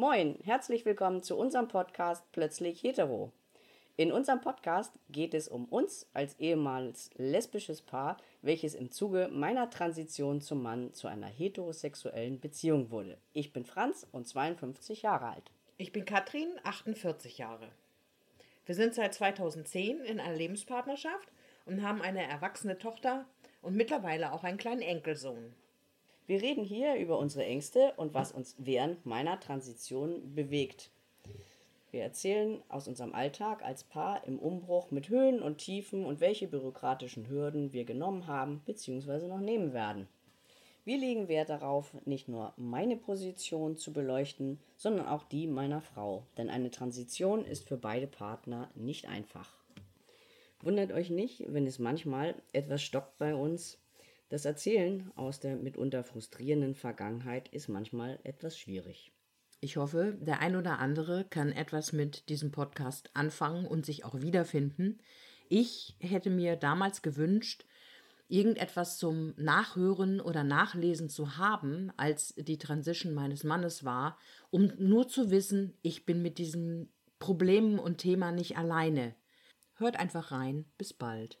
Moin, herzlich willkommen zu unserem Podcast Plötzlich Hetero. In unserem Podcast geht es um uns als ehemals lesbisches Paar, welches im Zuge meiner Transition zum Mann zu einer heterosexuellen Beziehung wurde. Ich bin Franz und 52 Jahre alt. Ich bin Katrin, 48 Jahre. Wir sind seit 2010 in einer Lebenspartnerschaft und haben eine erwachsene Tochter und mittlerweile auch einen kleinen Enkelsohn. Wir reden hier über unsere Ängste und was uns während meiner Transition bewegt. Wir erzählen aus unserem Alltag als Paar im Umbruch mit Höhen und Tiefen und welche bürokratischen Hürden wir genommen haben bzw. noch nehmen werden. Wir legen Wert darauf, nicht nur meine Position zu beleuchten, sondern auch die meiner Frau, denn eine Transition ist für beide Partner nicht einfach. Wundert euch nicht, wenn es manchmal etwas stockt bei uns. Das Erzählen aus der mitunter frustrierenden Vergangenheit ist manchmal etwas schwierig. Ich hoffe, der ein oder andere kann etwas mit diesem Podcast anfangen und sich auch wiederfinden. Ich hätte mir damals gewünscht, irgendetwas zum Nachhören oder Nachlesen zu haben, als die Transition meines Mannes war, um nur zu wissen, ich bin mit diesem Problem und Thema nicht alleine. Hört einfach rein. Bis bald.